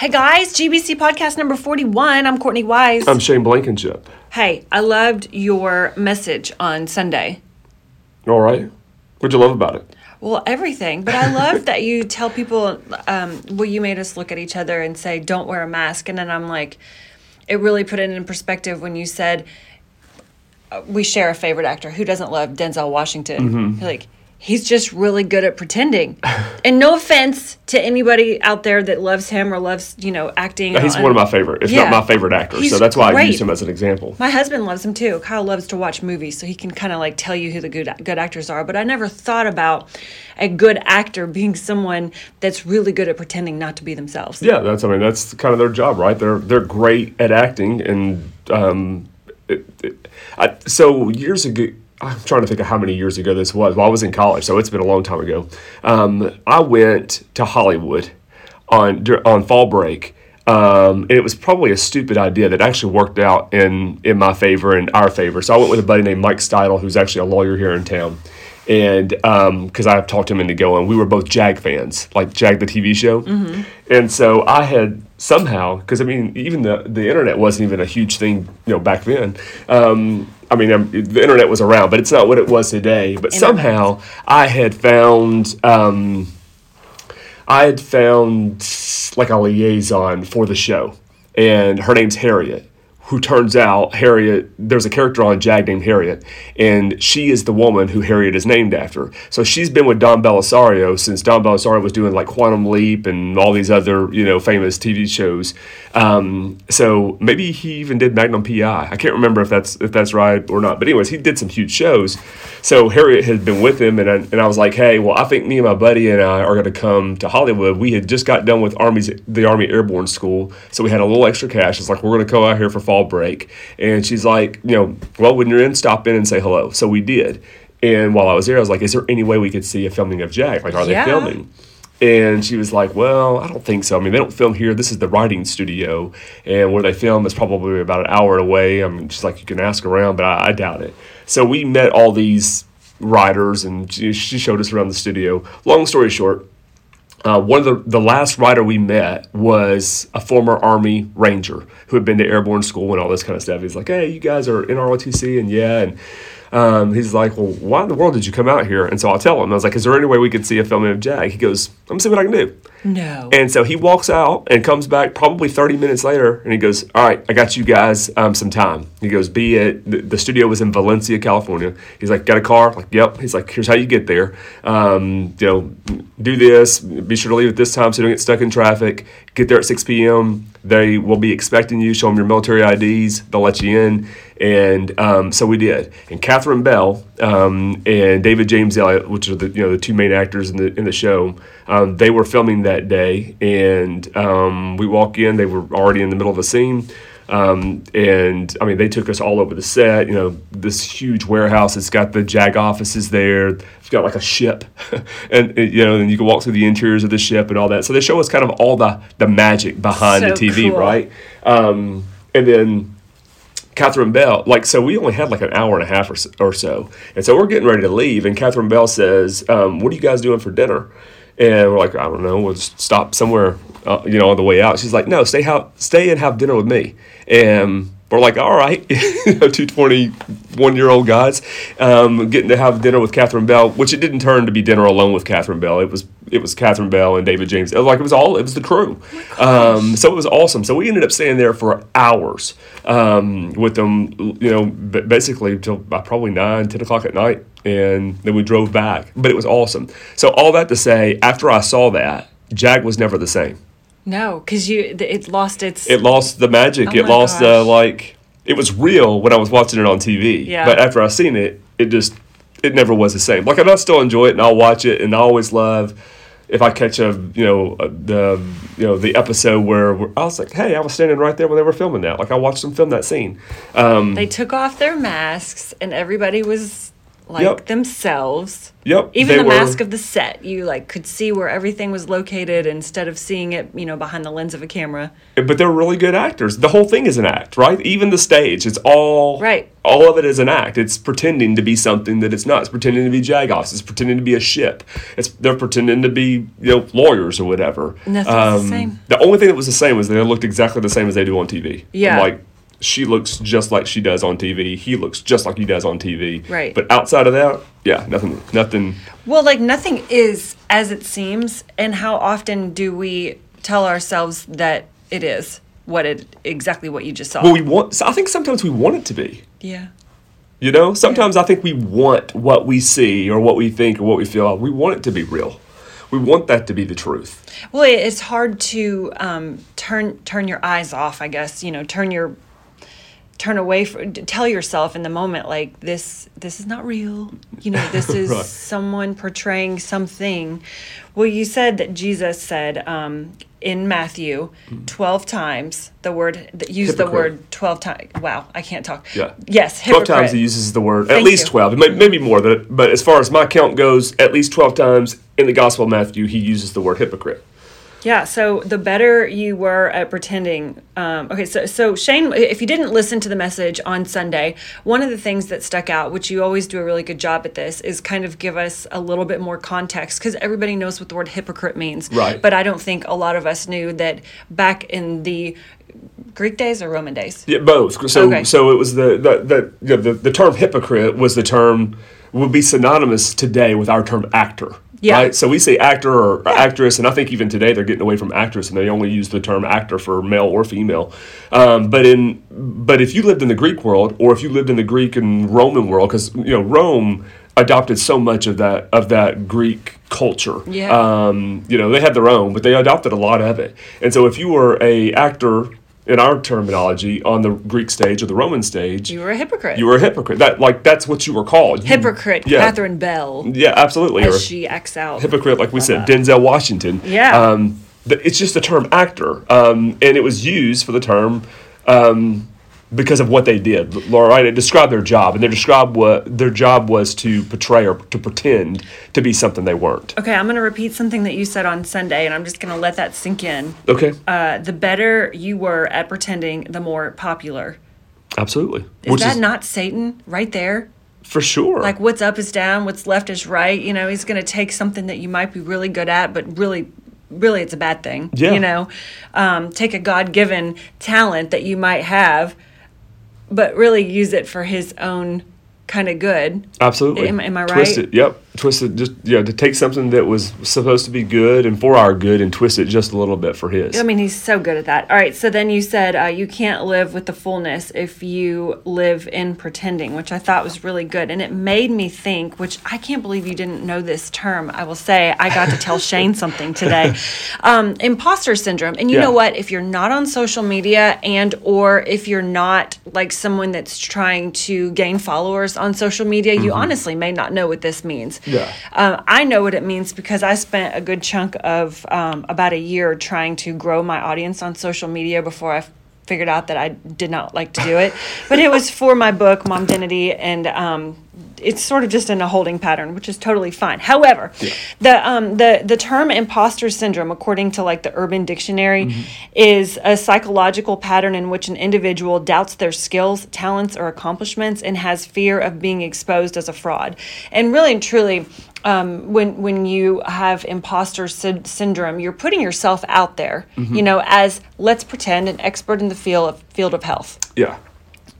Hey guys, GBC podcast number 41. I'm Courtney Wise. I'm Shane Blankenship. hey, I loved your message on Sunday. All right. What'd you love about it? Well, everything, but I love that you tell people, um, well, you made us look at each other and say, don't wear a mask. And then I'm like, it really put it in perspective when you said, uh, we share a favorite actor. Who doesn't love Denzel Washington? Mm-hmm. Like, he's just really good at pretending. and no offense to anybody out there that loves him or loves, you know, acting. He's on- one of my favorite, if Yeah. not my favorite actor. He's so that's why I use him as an example. My husband loves him too. Kyle loves to watch movies, so he can kind of like tell you who the good good actors are. But I never thought about a good actor being someone that's really good at pretending not to be themselves. Yeah, that's I mean that's kind of their job, right? They're they're great at acting, and um, it, it, I, so years ago. I'm trying to think of how many years ago this was. Well, I was in college, so it's been a long time ago. Um, I went to Hollywood on on fall break, um, and it was probably a stupid idea that actually worked out in in my favor and our favor. So I went with a buddy named Mike Steidel, who's actually a lawyer here in town, and because I've talked him into going, we were both Jag fans, like Jag the TV show, and so I had somehow because I mean even the the internet wasn't even a huge thing you know back then. Um, I mean um, the internet was around, but it's not what it was today. But somehow I had found. Um, I had found like a liaison for the show, and her name's Harriet. Who turns out Harriet? There's a character on Jag named Harriet, and she is the woman who Harriet is named after. So she's been with Don Bellisario since Don Bellisario was doing like Quantum Leap and all these other you know famous TV shows. Um, so maybe he even did Magnum PI. I can't remember if that's if that's right or not. But anyways, he did some huge shows. So Harriet had been with him, and I, and I was like, hey, well, I think me and my buddy and I are going to come to Hollywood. We had just got done with Army's the Army Airborne School, so we had a little extra cash. It's like we're going to go out here for fall break, and she's like, you know, well, when you're in, stop in and say hello. So we did. And while I was there, I was like, is there any way we could see a filming of Jag? Like, are Yeah. they filming? And she was like, Well, I don't think so. I mean, they don't film here. This is the writing studio. And where they film is probably about an hour away. I mean, she's like, You can ask around, but I, I doubt it. So we met all these writers and she, she showed us around the studio. Long story short, uh, one of the, the last writer we met was a former Army Ranger who had been to airborne school and all this kind of stuff. He's like, hey, you guys are in ROTC? And yeah. And um, he's like, well, why in the world did you come out here? And so I'll tell him. I was like, is there any way we could see a filming of Jag? He goes, I'm to see what I can do. No. And so he walks out and comes back probably 30 minutes later and he goes, All right, I got you guys um, some time. He goes, Be it, the, the studio was in Valencia, California. He's like, Got a car? Like, yep. He's like, Here's how you get there. Um, you know, do this. Be sure to leave at this time so you don't get stuck in traffic. Get there at 6 p.m. They will be expecting you. Show them your military IDs. They'll let you in. And um, so we did. And Catherine Bell um, and David James Elliott, which are the you know the two main actors in the in the show, um, they were filming that day. And um, we walk in, they were already in the middle of a scene. Um, and I mean, they took us all over the set. You know, this huge warehouse. It's got the JAG offices there. It's got like a ship, and you know, and you can walk through the interiors of the ship and all that. So they show us kind of all the the magic behind the TV, cool. right? Um, and then Catherine Bell, like, so we only had like an hour and a half or so, or so. And so we're getting ready to leave. And Catherine Bell says, um, What are you guys doing for dinner? And we're like, I don't know, we'll just stop somewhere, uh, you know, on the way out. She's like, No, stay, stay and have dinner with me. And we're like, All right, two 21 year old guys um, getting to have dinner with Catherine Bell, which it didn't turn to be dinner alone with Catherine Bell. It was it was Catherine Bell and David James. It was like it was all it was the crew. um, so it was awesome. So we ended up staying there for hours um, with them. You know, basically till probably nine, 10 o'clock at night, and then we drove back. But it was awesome. So all that to say, after I saw that, Jag was never the same. no, because you it lost its. It lost the magic. Oh it lost the like. It was real when I was watching it on TV. Yeah. But after I seen it, it just it never was the same. Like I still enjoy it and I'll watch it and I always love if I catch a you know the you know the episode where, where I was like, hey, I was standing right there when they were filming that. Like I watched them film that scene. Um, they took off their masks and everybody was like Yep. themselves. Yep. Even the were- mask of the set, you like could see where everything was located instead of seeing it, you know, behind the lens of a camera. but they're really good actors. The whole thing is an act, right? Even the stage, it's all Right. All of it is an act. It's pretending to be something that it's not. It's pretending to be Jagoffs. It's pretending to be a ship. It's they're pretending to be you know lawyers or whatever. Um, the same. The only thing that was the same was they looked exactly the same as they do on TV. Yeah. I'm like she looks just like she does on TV. He looks just like he does on TV. Right. But outside of that, yeah, nothing. Nothing. Well, like nothing is as it seems, and how often do we tell ourselves that it is what it exactly what you just saw? Well, we want. I think sometimes we want it to be. yeah. You know, sometimes I think we want what we see or what we think or what we feel. We want it to be real. We want that to be the truth. Well, it's hard to um, turn turn your eyes off. I guess you know, turn your turn away from tell yourself in the moment like this this is not real you know this is Right. someone portraying something well you said that jesus said um, in matthew 12 times the word that used the word 12 times wow i can't talk Yeah. yes Twelve hypocrite. times he uses the word. At least you. twelve. May- Maybe more. Than, but as far as my count goes, at least twelve times in the Gospel of Matthew, he uses the word hypocrite. Yeah, so the better you were at pretending. Um, okay, so so Shane, if you didn't listen to the message on Sunday, one of the things that stuck out, which you always do a really good job at this, is kind of give us a little bit more context because everybody knows what the word hypocrite means. Right. But I don't think a lot of us knew that back in the Greek days or Roman days. Yeah, both. So Okay. so it was the the the, the the term hypocrite was the term would be synonymous today with our term actor. Yeah. Right? So we say actor or actress, and I think even today they're getting away from actress, and they only use the term actor for male or female. Um, but in but if you lived in the Greek world, or if you lived in the Greek and Roman world, because you know Rome adopted so much of that of that Greek culture. Yeah. Um, you know they had their own, but they adopted a lot of it. And so if you were a actor in our terminology on the Greek stage or the Roman stage, You were a hypocrite. you were a hypocrite. That like that's what you were called. You- hypocrite. Yeah. Catherine Bell, Yeah, absolutely. Or she acts out. hypocrite, like we said, Denzel Washington. Yeah. Um, it's just the term actor, um, and it was used for the term um, because of what they did. Laura, right? It described their job, and they described what their job was to portray or to pretend to be something they weren't. Okay, I'm going to repeat something that you said on Sunday, and I'm just going to let that sink in. Okay. Uh, the better you were at pretending, the more popular. absolutely. Is that not Satan right there? for sure? Like what's up is down, what's left is right. You know, he's going to take something that you might be really good at, but really, really it's a bad thing. Yeah. You know, um, take a God given talent that you might have, but really use it for his own kind of good. Absolutely. Am- am I Twist right? it. Yep. Twist it. Just yeah. To take something that was supposed to be good and for our good, and twist it just a little bit for his. I mean, he's so good at that. All right, so then you said uh, you can't live with the fullness if you live in pretending, which I thought was really good. And it made me think, which I can't believe you didn't know this term. I will say, I got to tell Shane something today. Um, imposter syndrome. And you Yeah. know what? If you're not on social media and or if you're not like someone that's trying to gain followers on social media, you honestly may not know what this means. Yeah. Um, I know what it means because I spent a good chunk of um, about a year trying to grow my audience on social media before I figured out that I did not like to do it. but it was for my book, Mom Identity, and um, it's sort of just in a holding pattern, which is totally fine. However, the um, the the term imposter syndrome, according to like the Urban Dictionary, is a psychological pattern in which an individual doubts their skills, talents, or accomplishments and has fear of being exposed as a fraud. And really and truly, um, when when you have imposter sy- syndrome, you're putting yourself out there, you know, as let's pretend an expert in the field of field of health yeah.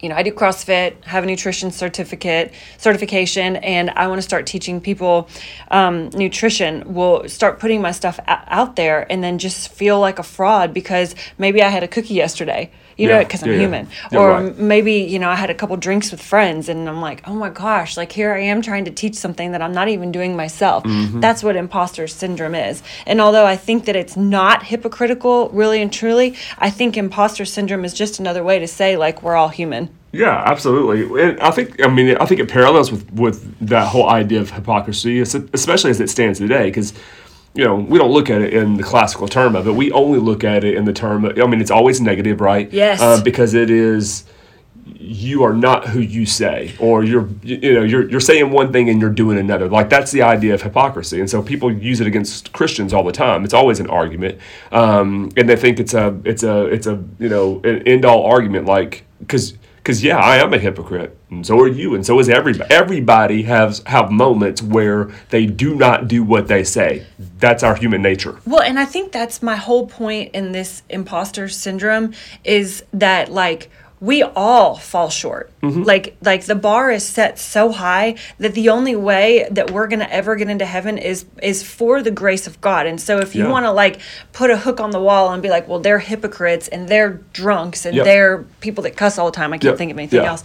You know, I do CrossFit, have a nutrition certificate certification, and I want to start teaching people um, nutrition. Will start putting my stuff out there, and then just feel like a fraud because maybe I had a cookie yesterday. You know, Yeah, because I'm yeah. human. Yeah, or right. maybe you know I had a couple drinks with friends, and I'm like, oh my gosh, like here I am trying to teach something that I'm not even doing myself. Mm-hmm. That's what imposter syndrome is. And although I think that it's not hypocritical, really and truly, I think imposter syndrome is just another way to say like we're all human. Yeah, absolutely. And I think I mean I think it parallels with with that whole idea of hypocrisy, especially as it stands today, because you know we don't look at it in the classical term of it. We only look at it in the term. Of, I mean, it's always negative, right? Yes. Uh, because it is you are not who you say or you're you know you're, you're saying one thing and you're doing another like that's the idea of hypocrisy and so people use it against christians all the time it's always an argument um, and they think it's a it's a it's a you know an end all argument like because because yeah i am a hypocrite and so are you and so is everybody everybody has have moments where they do not do what they say. That's our human nature. Well, and I think that's my whole point in this imposter syndrome is that like we all fall short. Mm-hmm. Like like the bar is set so high that the only way that we're going to ever get into heaven is is for the grace of God. And so if you Yeah. want to like put a hook on the wall and be like, well, they're hypocrites and they're drunks and Yep. they're people that cuss all the time. I can't Yep. think of anything Yeah. else.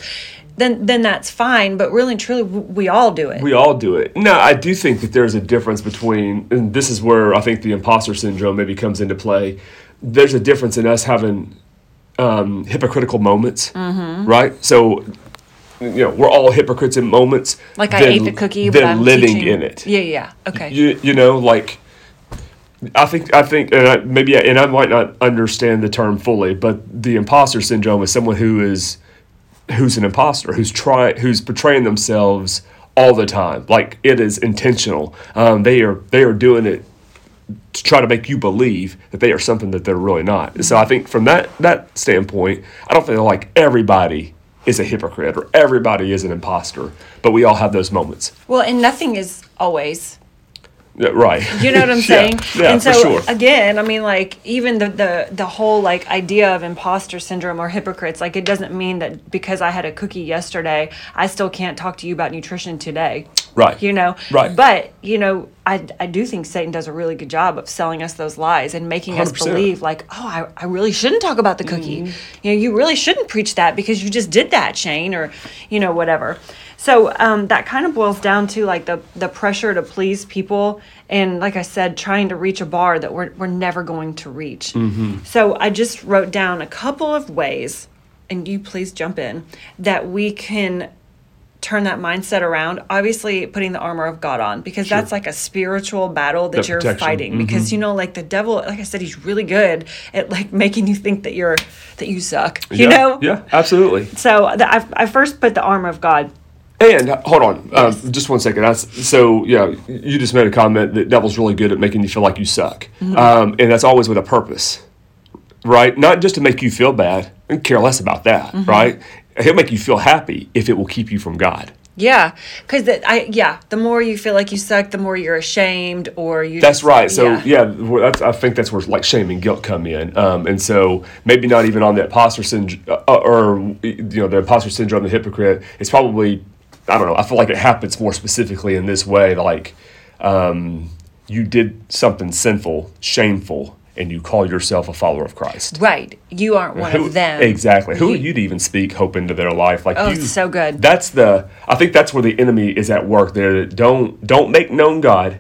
Then then that's fine, but really and truly we all do it. We all do it. No, I do think that there's a difference between, and this is where I think the imposter syndrome maybe comes into play. There's a difference in us having um, hypocritical moments, Mm-hmm. right? So, you know, we're all hypocrites in moments. like I ate the cookie, but I'm living teaching. in it. Yeah, yeah. Okay. You, you know, like I think I think and I, maybe and I might not understand the term fully, but the imposter syndrome is someone who is who's an imposter, who's trying, who's portraying themselves all the time, like it is intentional. Um, they are they are doing it to try to make you believe that they are something that they're really not. So I think from that that standpoint, I don't feel like everybody is a hypocrite or everybody is an imposter, but we all have those moments. Well, and nothing is always. Yeah, right. You know what I'm saying? Yeah, and so for sure. again, I mean, like even the, the the whole like idea of imposter syndrome or hypocrites, like it doesn't mean that because I had a cookie yesterday, I still can't talk to you about nutrition today. Right. You know. Right. But you know, I I do think Satan does a really good job of selling us those lies and making us 100%. believe like, oh, I, I really shouldn't talk about the cookie. Mm-hmm. You know, you really shouldn't preach that because you just did that, Shane, or you know, whatever. So um, that kind of boils down to like the the pressure to please people, and like I said, trying to reach a bar that we're we're never going to reach. Mm-hmm. So I just wrote down a couple of ways, and you please jump in that we can turn that mindset around. Obviously, putting the armor of God on because that's like a spiritual battle that The you're protection. fighting. Because you know, like the devil, like I said, he's really good at like making you think that you're that you suck. You yeah, know. Yeah, absolutely. So the, I, I first put the armor of God. And uh, hold on, um, just one second. That's, so yeah, you just made a comment that devil's really good at making you feel like you suck, Mm-hmm. um, and that's always with a purpose, right? Not just to make you feel bad and care less about that, Mm-hmm. right? He'll make you feel happy if it will keep you from God. Yeah, because I yeah, the more you feel like you suck, the more you're ashamed or you. That's just- right. So yeah, that's, I think that's where like shame and guilt come in, um, and so maybe not even on the imposter syndrome uh, or you know the imposter syndrome, the hypocrite. It's probably I don't know. I feel like it happens more specifically in this way, like um, you did something sinful, shameful, and you call yourself a follower of Christ. Right, you aren't one Who- of them. Exactly. Who are You- you to even speak hope into their life? Like Oh, you, so good. That's the. I think that's where the enemy is at work. There, don't don't make known God,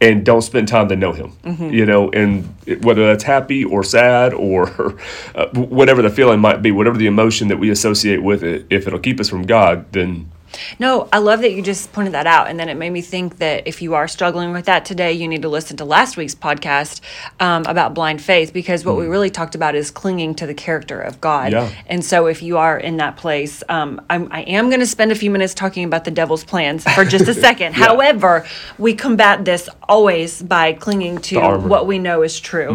and don't spend time to know Him. Mm-hmm. You know, and whether that's happy or sad or uh, whatever the feeling might be, whatever the emotion that we associate with it, if it'll keep us from God, then No, I love that you just pointed that out. And then it made me think that if you are struggling with that today, you need to listen to last week's podcast um, about blind faith because what we really talked about is clinging to the character of God. Mm. Yeah. And so if you are in that place, um, I'm, I am going to spend a few minutes talking about the devil's plans for just a second. However, we combat this always by clinging to. Mm-hmm. what we know is true.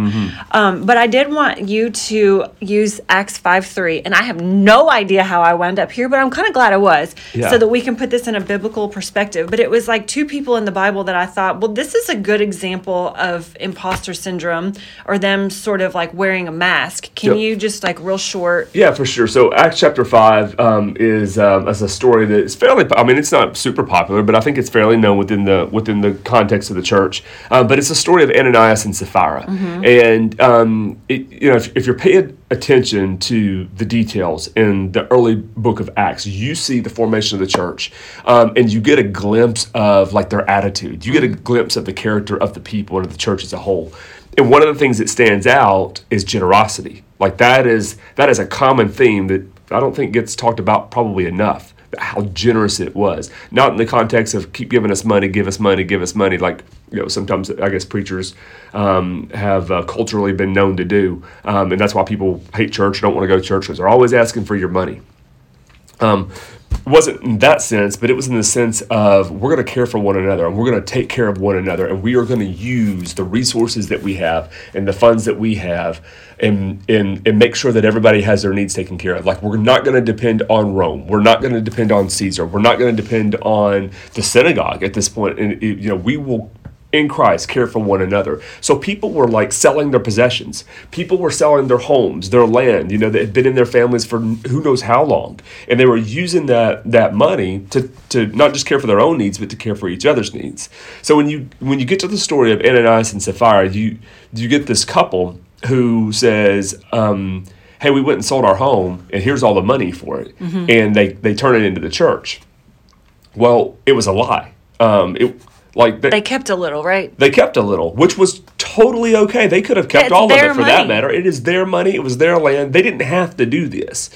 Um, but I did want you to use Acts 5 3, and I have no idea how I wound up here, but I'm kind of glad I was Yeah. so that we can put this in a biblical perspective. But it was like two people in the Bible that I thought, well, this is a good example of imposter syndrome or them sort of like wearing a mask. Can Yep. you just like real short? Yeah, for sure. So Acts chapter five um, is um, is a story that is fairly. I mean, it's not super popular, but I think it's fairly known within the within the context of the church. Um, but it's a story of Ananias and Sapphira, and um, it, you know if, if you're paying attention to the details in the early book of Acts, you see the formation of the church, um, and you get a glimpse of like their attitude. You get a glimpse of the character of the people and of the church as a whole. And one of the things that stands out is generosity. Like that is that is a common theme that I don't think gets talked about probably enough. How generous it was, not in the context of keep giving us money, give us money, give us money. Like you know, sometimes I guess preachers um, have uh, culturally been known to do, um, and that's why people hate church, don't want to go to church because they're always asking for your money. Um, wasn't in that sense, but it was in the sense of we're going to care for one another and we're going to take care of one another and we are going to use the resources that we have and the funds that we have and, and, and make sure that everybody has their needs taken care of. Like, we're not going to depend on Rome. We're not going to depend on Caesar. We're not going to depend on the synagogue at this point. And, you know, we will in Christ care for one another. So people were like selling their possessions. People were selling their homes, their land, you know, that had been in their families for who knows how long. And they were using that that money to, to not just care for their own needs, but to care for each other's needs. So when you when you get to the story of Ananias and Sapphira, you you get this couple who says, um, hey, we went and sold our home and here's all the money for it. Mm-hmm. And they, they turn it into the church. Well, it was a lie. Um, it, like they, they, kept a little, right? They kept a little, which was totally okay. They could have kept it's all of it for money. that matter. It is their money. It was their land. They didn't have to do this.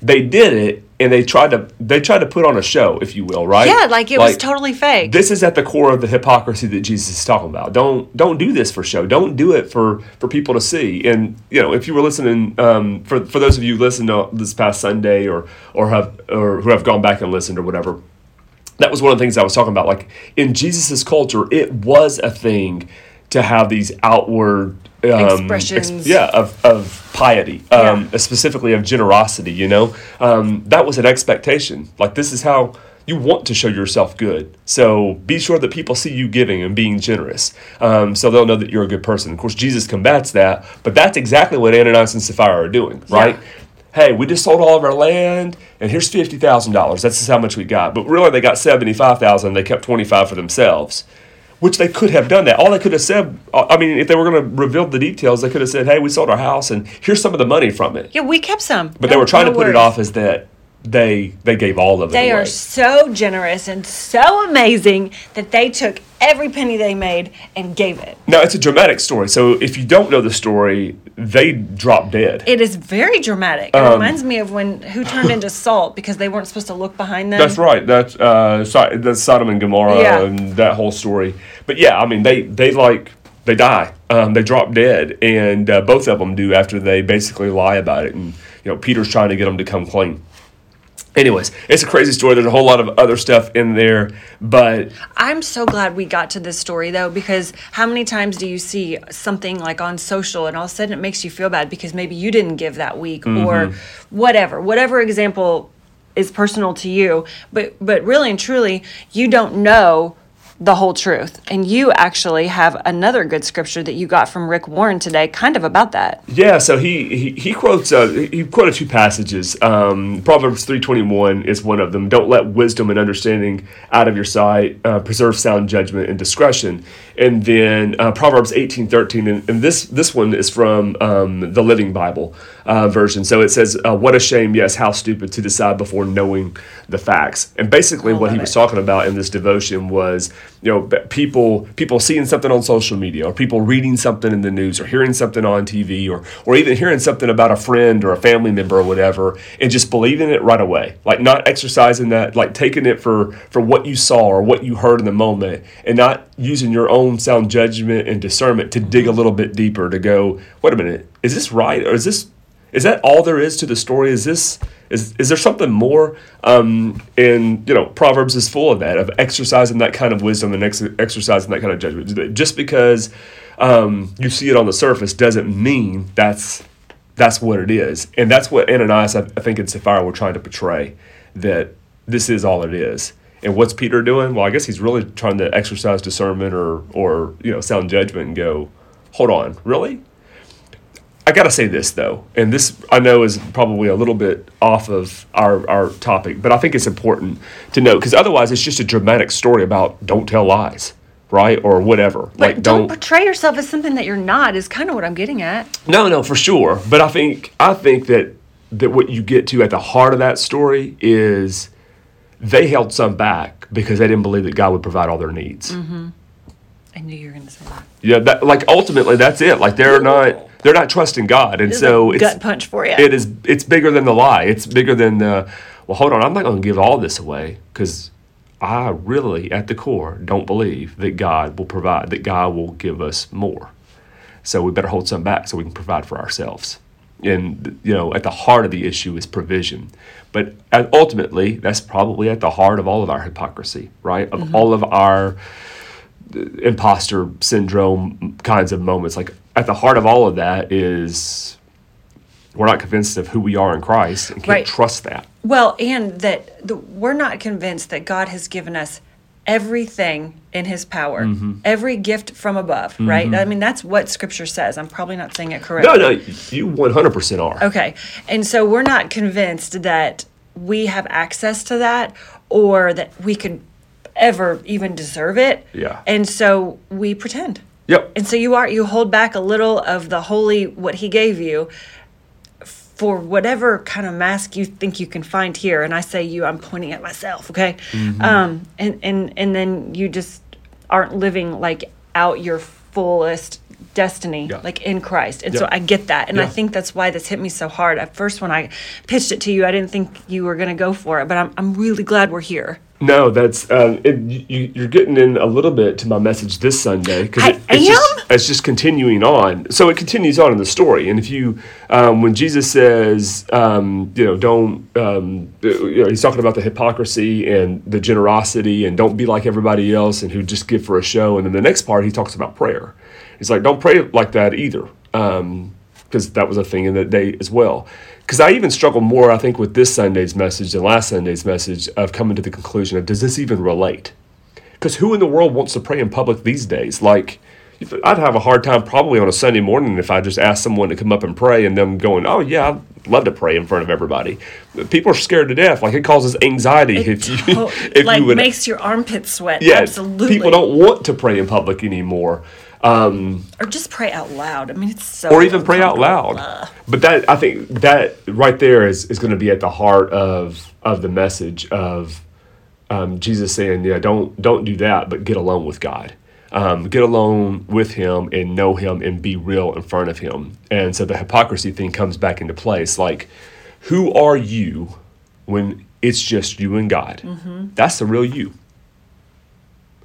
They did it, and they tried to they tried to put on a show, if you will, right? Yeah, like it like, was totally fake. This is at the core of the hypocrisy that Jesus is talking about. Don't don't do this for show. Don't do it for for people to see. And you know, if you were listening, um, for for those of you who listened to this past Sunday or or have or who have gone back and listened or whatever that was one of the things I was talking about. Like in Jesus's culture, it was a thing to have these outward um, expressions, ex- yeah, of, of piety, um, yeah. specifically of generosity. You know, um, that was an expectation. Like this is how you want to show yourself good. So be sure that people see you giving and being generous, um, so they'll know that you're a good person. Of course, Jesus combats that, but that's exactly what Ananias and Sapphira are doing, right? Yeah hey, we just sold all of our land and here's $50,000. That's just how much we got. But really, they got 75000 They kept 25 for themselves, which they could have done that. All they could have said, uh, I mean, if they were going to reveal the details, they could have said, hey, we sold our house and here's some of the money from it. Yeah, we kept some. But no, they were trying no to put worries. it off as that they they gave all of it they away. are so generous and so amazing that they took every penny they made and gave it. Now it's a dramatic story so if you don't know the story they drop dead. It is very dramatic. It um, reminds me of when who turned into salt because they weren't supposed to look behind them. That's right. That's uh that's sodom and gomorrah yeah. and that whole story. But yeah i mean they they like they die. Um, they drop dead and uh, both of them do after they basically lie about it. And you know peter's trying to get them to come clean anyways, it's a crazy story. There's a whole lot of other stuff in there, but I'm so glad we got to this story though, because how many times do you see something like on social and all of a sudden it makes you feel bad because maybe you didn't give that week mm-hmm. or whatever, whatever example is personal to you, but but really and truly, you don't know the whole truth. And you actually have another good scripture that you got from Rick Warren today, kind of about that. Yeah, so he he, he quotes uh, he quoted two passages. Um, Proverbs three twenty one is one of them. Don't let wisdom and understanding out of your sight. Uh, preserve sound judgment and discretion. And then uh, Proverbs eighteen thirteen, and, and this this one is from um, the Living Bible uh, version. So it says, uh, "What a shame, yes, how stupid to decide before knowing the facts." And basically, what he was talking about in this devotion was, you know, people people seeing something on social media, or people reading something in the news, or hearing something on TV, or or even hearing something about a friend or a family member or whatever, and just believing it right away, like not exercising that, like taking it for for what you saw or what you heard in the moment, and not using your own sound judgment and discernment to dig a little bit deeper to go, wait a minute, is this right or is this is that all there is to the story? Is this is is there something more? Um, and you know, Proverbs is full of that of exercising that kind of wisdom and ex- exercising that kind of judgment. Just because um, you see it on the surface doesn't mean that's that's what it is, and that's what Ananias, I, I think, and Sapphira were trying to portray that this is all it is. And what's Peter doing? Well, I guess he's really trying to exercise discernment or or you know sound judgment and go, hold on, really? I gotta say this though, and this I know is probably a little bit off of our, our topic, but I think it's important to note because otherwise it's just a dramatic story about don't tell lies, right, or whatever. But like don't, don't portray yourself as something that you're not. Is kind of what I'm getting at. No, no, for sure. But I think I think that that what you get to at the heart of that story is they held some back because they didn't believe that God would provide all their needs. Mm-hmm. I knew you were going to say that. Yeah, that like ultimately that's it. Like they're not they're not trusting God, and so it's gut punch for you. It is. It's bigger than the lie. It's bigger than the. Well, hold on. I'm not going to give all this away because I really, at the core, don't believe that God will provide. That God will give us more. So we better hold some back so we can provide for ourselves. and you know, at the heart of the issue is provision. But ultimately, that's probably at the heart of all of our hypocrisy, right? Of all of our uh, imposter syndrome kinds of moments. Like at the heart of all of that is we're not convinced of who we are in Christ and can't Right. trust that. Well, and that the, we're not convinced that God has given us everything in his power, Mm-hmm. every gift from above, right? I mean, that's what scripture says. I'm probably not saying it correctly. No, no, you 100% are. Okay. And so we're not convinced that we have access to that or that we could ever even deserve it. Yeah. And so we pretend. Yep. And so you are you hold back a little of the holy what he gave you for whatever kind of mask you think you can find here. And I say you, I'm pointing at myself, okay? Mm-hmm. Um, and, and and then you just aren't living like out your fullest destiny Yeah. like in Christ. And so I get that. And I think that's why this hit me so hard. At first when I pitched it to you, I didn't think you were gonna go for it, but I'm I'm really glad we're here. No, that's um, it, you, you're getting in a little bit to my message this Sunday because it, it's, just, it's just continuing on. So it continues on in the story, and if you, um, when Jesus says, um, you know, don't, um, you know, he's talking about the hypocrisy and the generosity, and don't be like everybody else, and who just give for a show. And then the next part, he talks about prayer. He's like, don't pray like that either. because that was a thing in that day as well. Because I even struggle more, I think, with this Sunday's message than last Sunday's message of coming to the conclusion of does this even relate? Because who in the world wants to pray in public these days? Like, I'd have a hard time probably on a Sunday morning if I just asked someone to come up and pray and them going, oh, yeah, I'd love to pray in front of everybody. People are scared to death. Like, it causes anxiety if you, To- if like you would. makes your armpits sweat. yeah, Absolutely. people don't want to pray in public anymore. Or just pray out loud. I mean, it's so. or even pray out loud. But that I think that right there is, is going to be at the heart of of the message of um, Jesus saying, "Yeah, don't don't do that, but get alone with God. Um, get alone with Him and know Him and be real in front of Him." And so the hypocrisy thing comes back into place. Like, who are you when it's just you and God? That's the real you.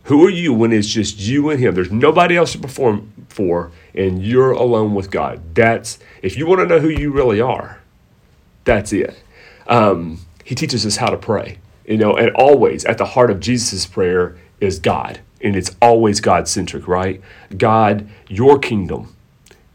Who are you when it's just you and him? There's nobody else to perform for, and you're alone with God. That's if you want to know who you really are, that's it. Um, he teaches us how to pray, you know, and always at the heart of Jesus' prayer is God, and it's always God centric, right? God, your kingdom,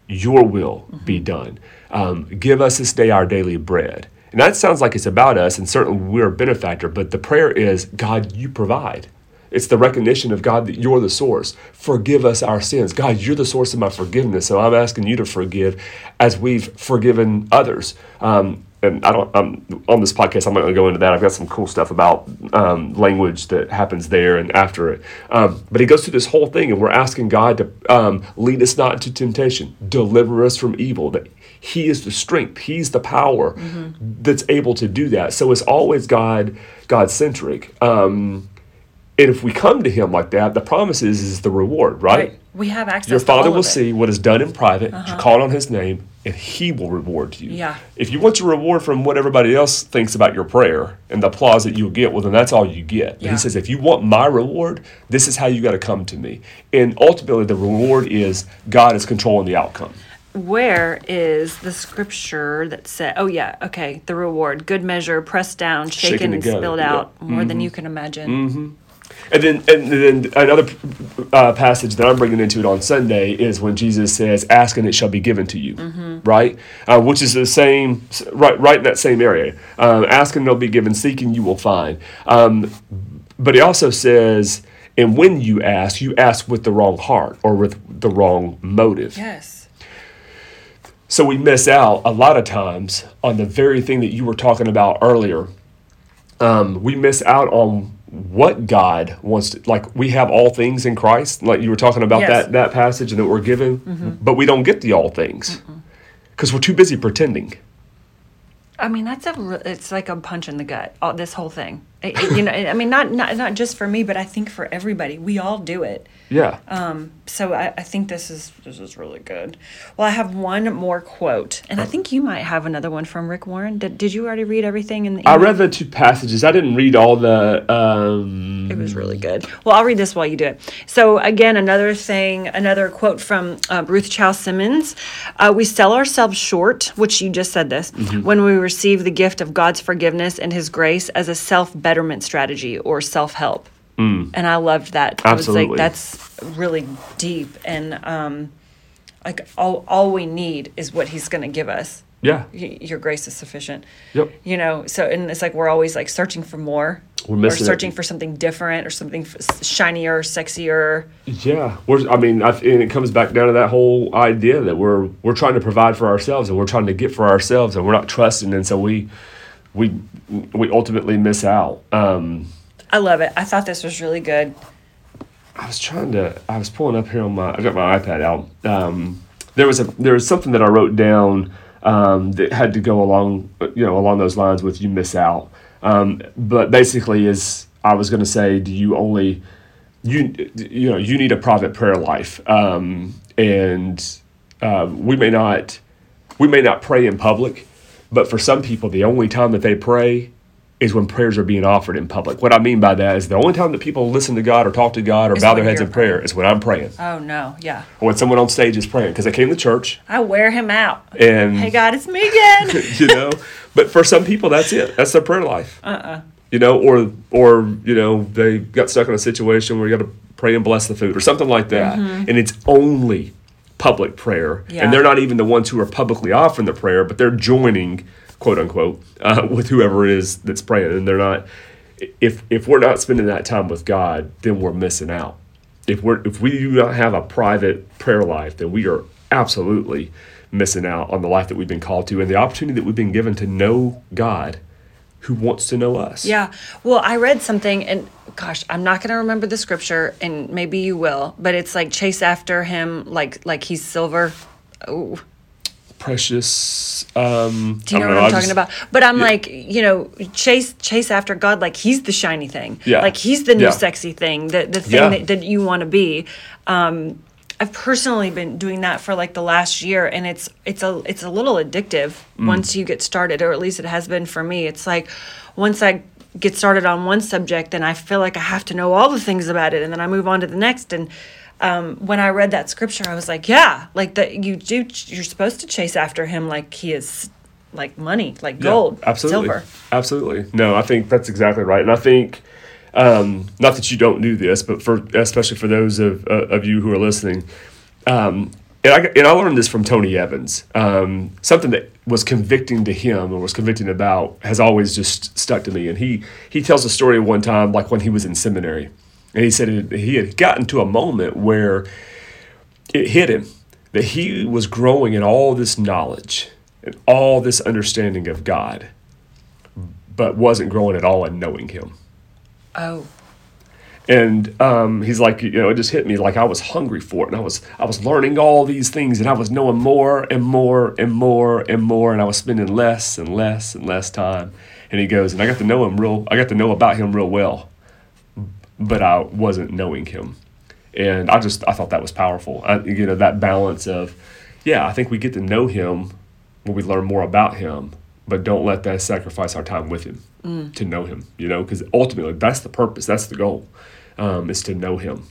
your will be done. Um, give us this day our daily bread. And that sounds like it's about us, and certainly we're a benefactor, but the prayer is God, you provide. It's the recognition of God that you're the source. Forgive us our sins. God, you're the source of my forgiveness. So I'm asking you to forgive as we've forgiven others. Um, and I don't, I'm, on this podcast, I'm not going to go into that. I've got some cool stuff about um, language that happens there and after it. Um, but he goes through this whole thing, and we're asking God to um, lead us not into temptation, deliver us from evil. That He is the strength, He's the power that's able to do that. So it's always God, God centric. Um, and if we come to him like that, the promise is, is the reward, right? Right. We have access. Your to father will see what is done in private, you uh-huh. call on his name, and he will reward you. Yeah. If you want your reward from what everybody else thinks about your prayer and the applause that you'll get, well, then that's all you get. Yeah. he says, if you want my reward, this is how you got to come to me. And ultimately, the reward is God is controlling the outcome. Where is the scripture that said, oh, yeah, okay, the reward, good measure, pressed down, shaken, Shaken and spilled yeah. out, more than mm-hmm. you can imagine. Mm-hmm. And then, and then another uh, passage that I'm bringing into it on Sunday is when Jesus says, "Ask and it shall be given to you," right? Uh, which is the same, right? Right in that same area. Um, Ask and it'll be given. Seeking you will find. Um, but he also says, "And when you ask, you ask with the wrong heart or with the wrong motive." Yes. So we miss out a lot of times on the very thing that you were talking about earlier. Um, we miss out on what God wants to like. We have all things in Christ, like you were talking about Yes. that that passage, and that we're given, but we don't get the all things because we're too busy pretending. I mean, that's a, it's like a punch in the gut, all, this whole thing. I- I- you know, I mean, not, not not just for me, but I think for everybody. We all do it. Yeah. Um, so I, I think this is this is really good. Well, I have one more quote, and I think you might have another one from Rick Warren. Did, did you already read everything in the? I read the two passages. I didn't read all the. Um, It was really good. Well, I'll read this while you do it. So, again, another thing, another quote from uh, Ruth Chou Simons uh, We sell ourselves short, which you just said this, Mm-hmm. when we receive the gift of God's forgiveness and His grace as a self betterment strategy or self help. And I loved that. I was Mm. Absolutely. like, that's really deep. And um, like, all, all we need is what He's going to give us. yeah. Y- Your grace is sufficient. Yep. You know, so and it's like we're always like searching for more. We're or missing it. searching for something different or something f- shinier, sexier. Yeah, we're, I mean, I, and it comes back down to that whole idea that we're we're trying to provide for ourselves and we're trying to get for ourselves and we're not trusting, and so we we we ultimately miss out. Um, I love it. I thought this was really good. I was trying to. I was pulling up here on my. I got my iPad out. Um, there was a there was something that I wrote down um, that had to go along you know along those lines with you miss out. Um, but basically, is I was going to say, do you only you you know you need a private prayer life, um, and uh, we may not we may not pray in public, but for some people, the only time that they pray is when prayers are being offered in public. What I mean by that is the only time that people listen to God or talk to God or Is bow their heads in prayer is when I'm praying Oh no, yeah. or when someone on stage is praying because they came to church I wear him out. and Hey God, it's me again. you know. But for some people, that's it. That's their prayer life. Uh-uh. You know, or or you know they got stuck in a situation where you got to pray and bless the food or something like that, mm-hmm. and it's only public prayer, Yeah. and they're not even the ones who are publicly offering the prayer, but they're joining, quote unquote, uh, with whoever it is that's praying, and they're not. If if we're not spending that time with God, then we're missing out. If we're if we do not have a private prayer life, then we are absolutely missing out on the life that we've been called to and the opportunity that we've been given to know God who wants to know us. yeah. Well, I read something, and gosh, I'm not gonna remember the scripture, and maybe you will, but it's like chase after him, like like he's silver. Oh, Precious um do you know don't what I'm I talking just- about? But I'm yeah. like, you know, chase chase after God, like he's the shiny thing. Yeah. Like he's the new Yeah. sexy thing, the the thing that, that you want to be. Um, I've personally been doing that for like the last year, and it's it's a it's a little addictive Mm. once you get started, or at least it has been for me. It's like once I get started on one subject, then I feel like I have to know all the things about it, and then I move on to the next. And um, when I read that scripture, I was like, yeah, like that you do. You're supposed to chase after him like he is like money, like Yeah, gold, absolutely. silver. Absolutely. No, I think that's exactly right. And I think um, not that you don't do this, but for especially for those of uh, of you who are listening, um, and I and I learned this from Tony Evans. Um, something that was convicting to him or was convicting about has always just stuck to me. And he he tells a story one time, like when he was in seminary, and he said it, he had gotten to a moment where it hit him that he was growing in all this knowledge and all this understanding of God, but wasn't growing at all in knowing Him. Oh, And um, he's like, you know, it just hit me like I was hungry for it, and I was I was learning all these things, and I was knowing more and more and more and more, and I was spending less and less and less time. And he goes, and I got to know him real, I got to know about him real well, but I wasn't knowing him, and I just I thought that was powerful. I, you know, that balance of, yeah, I think we get to know him when we learn more about him, but don't let that sacrifice our time with him to know him. You know, because ultimately that's the purpose, that's the goal, um, is to know him.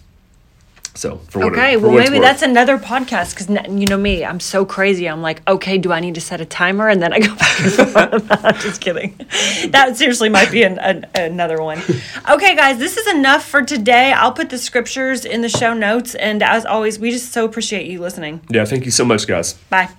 So for what it- okay. for Well, maybe worth. that's another podcast because you know me, I'm so crazy. I'm like, okay, do I need to set a timer? And then I go back and forth. I'm just kidding. That seriously might be an, an, another one. Okay, guys, this is enough for today. I'll put the scriptures in the show notes. And as always, we just so appreciate you listening. yeah. Thank you so much, guys. Bye.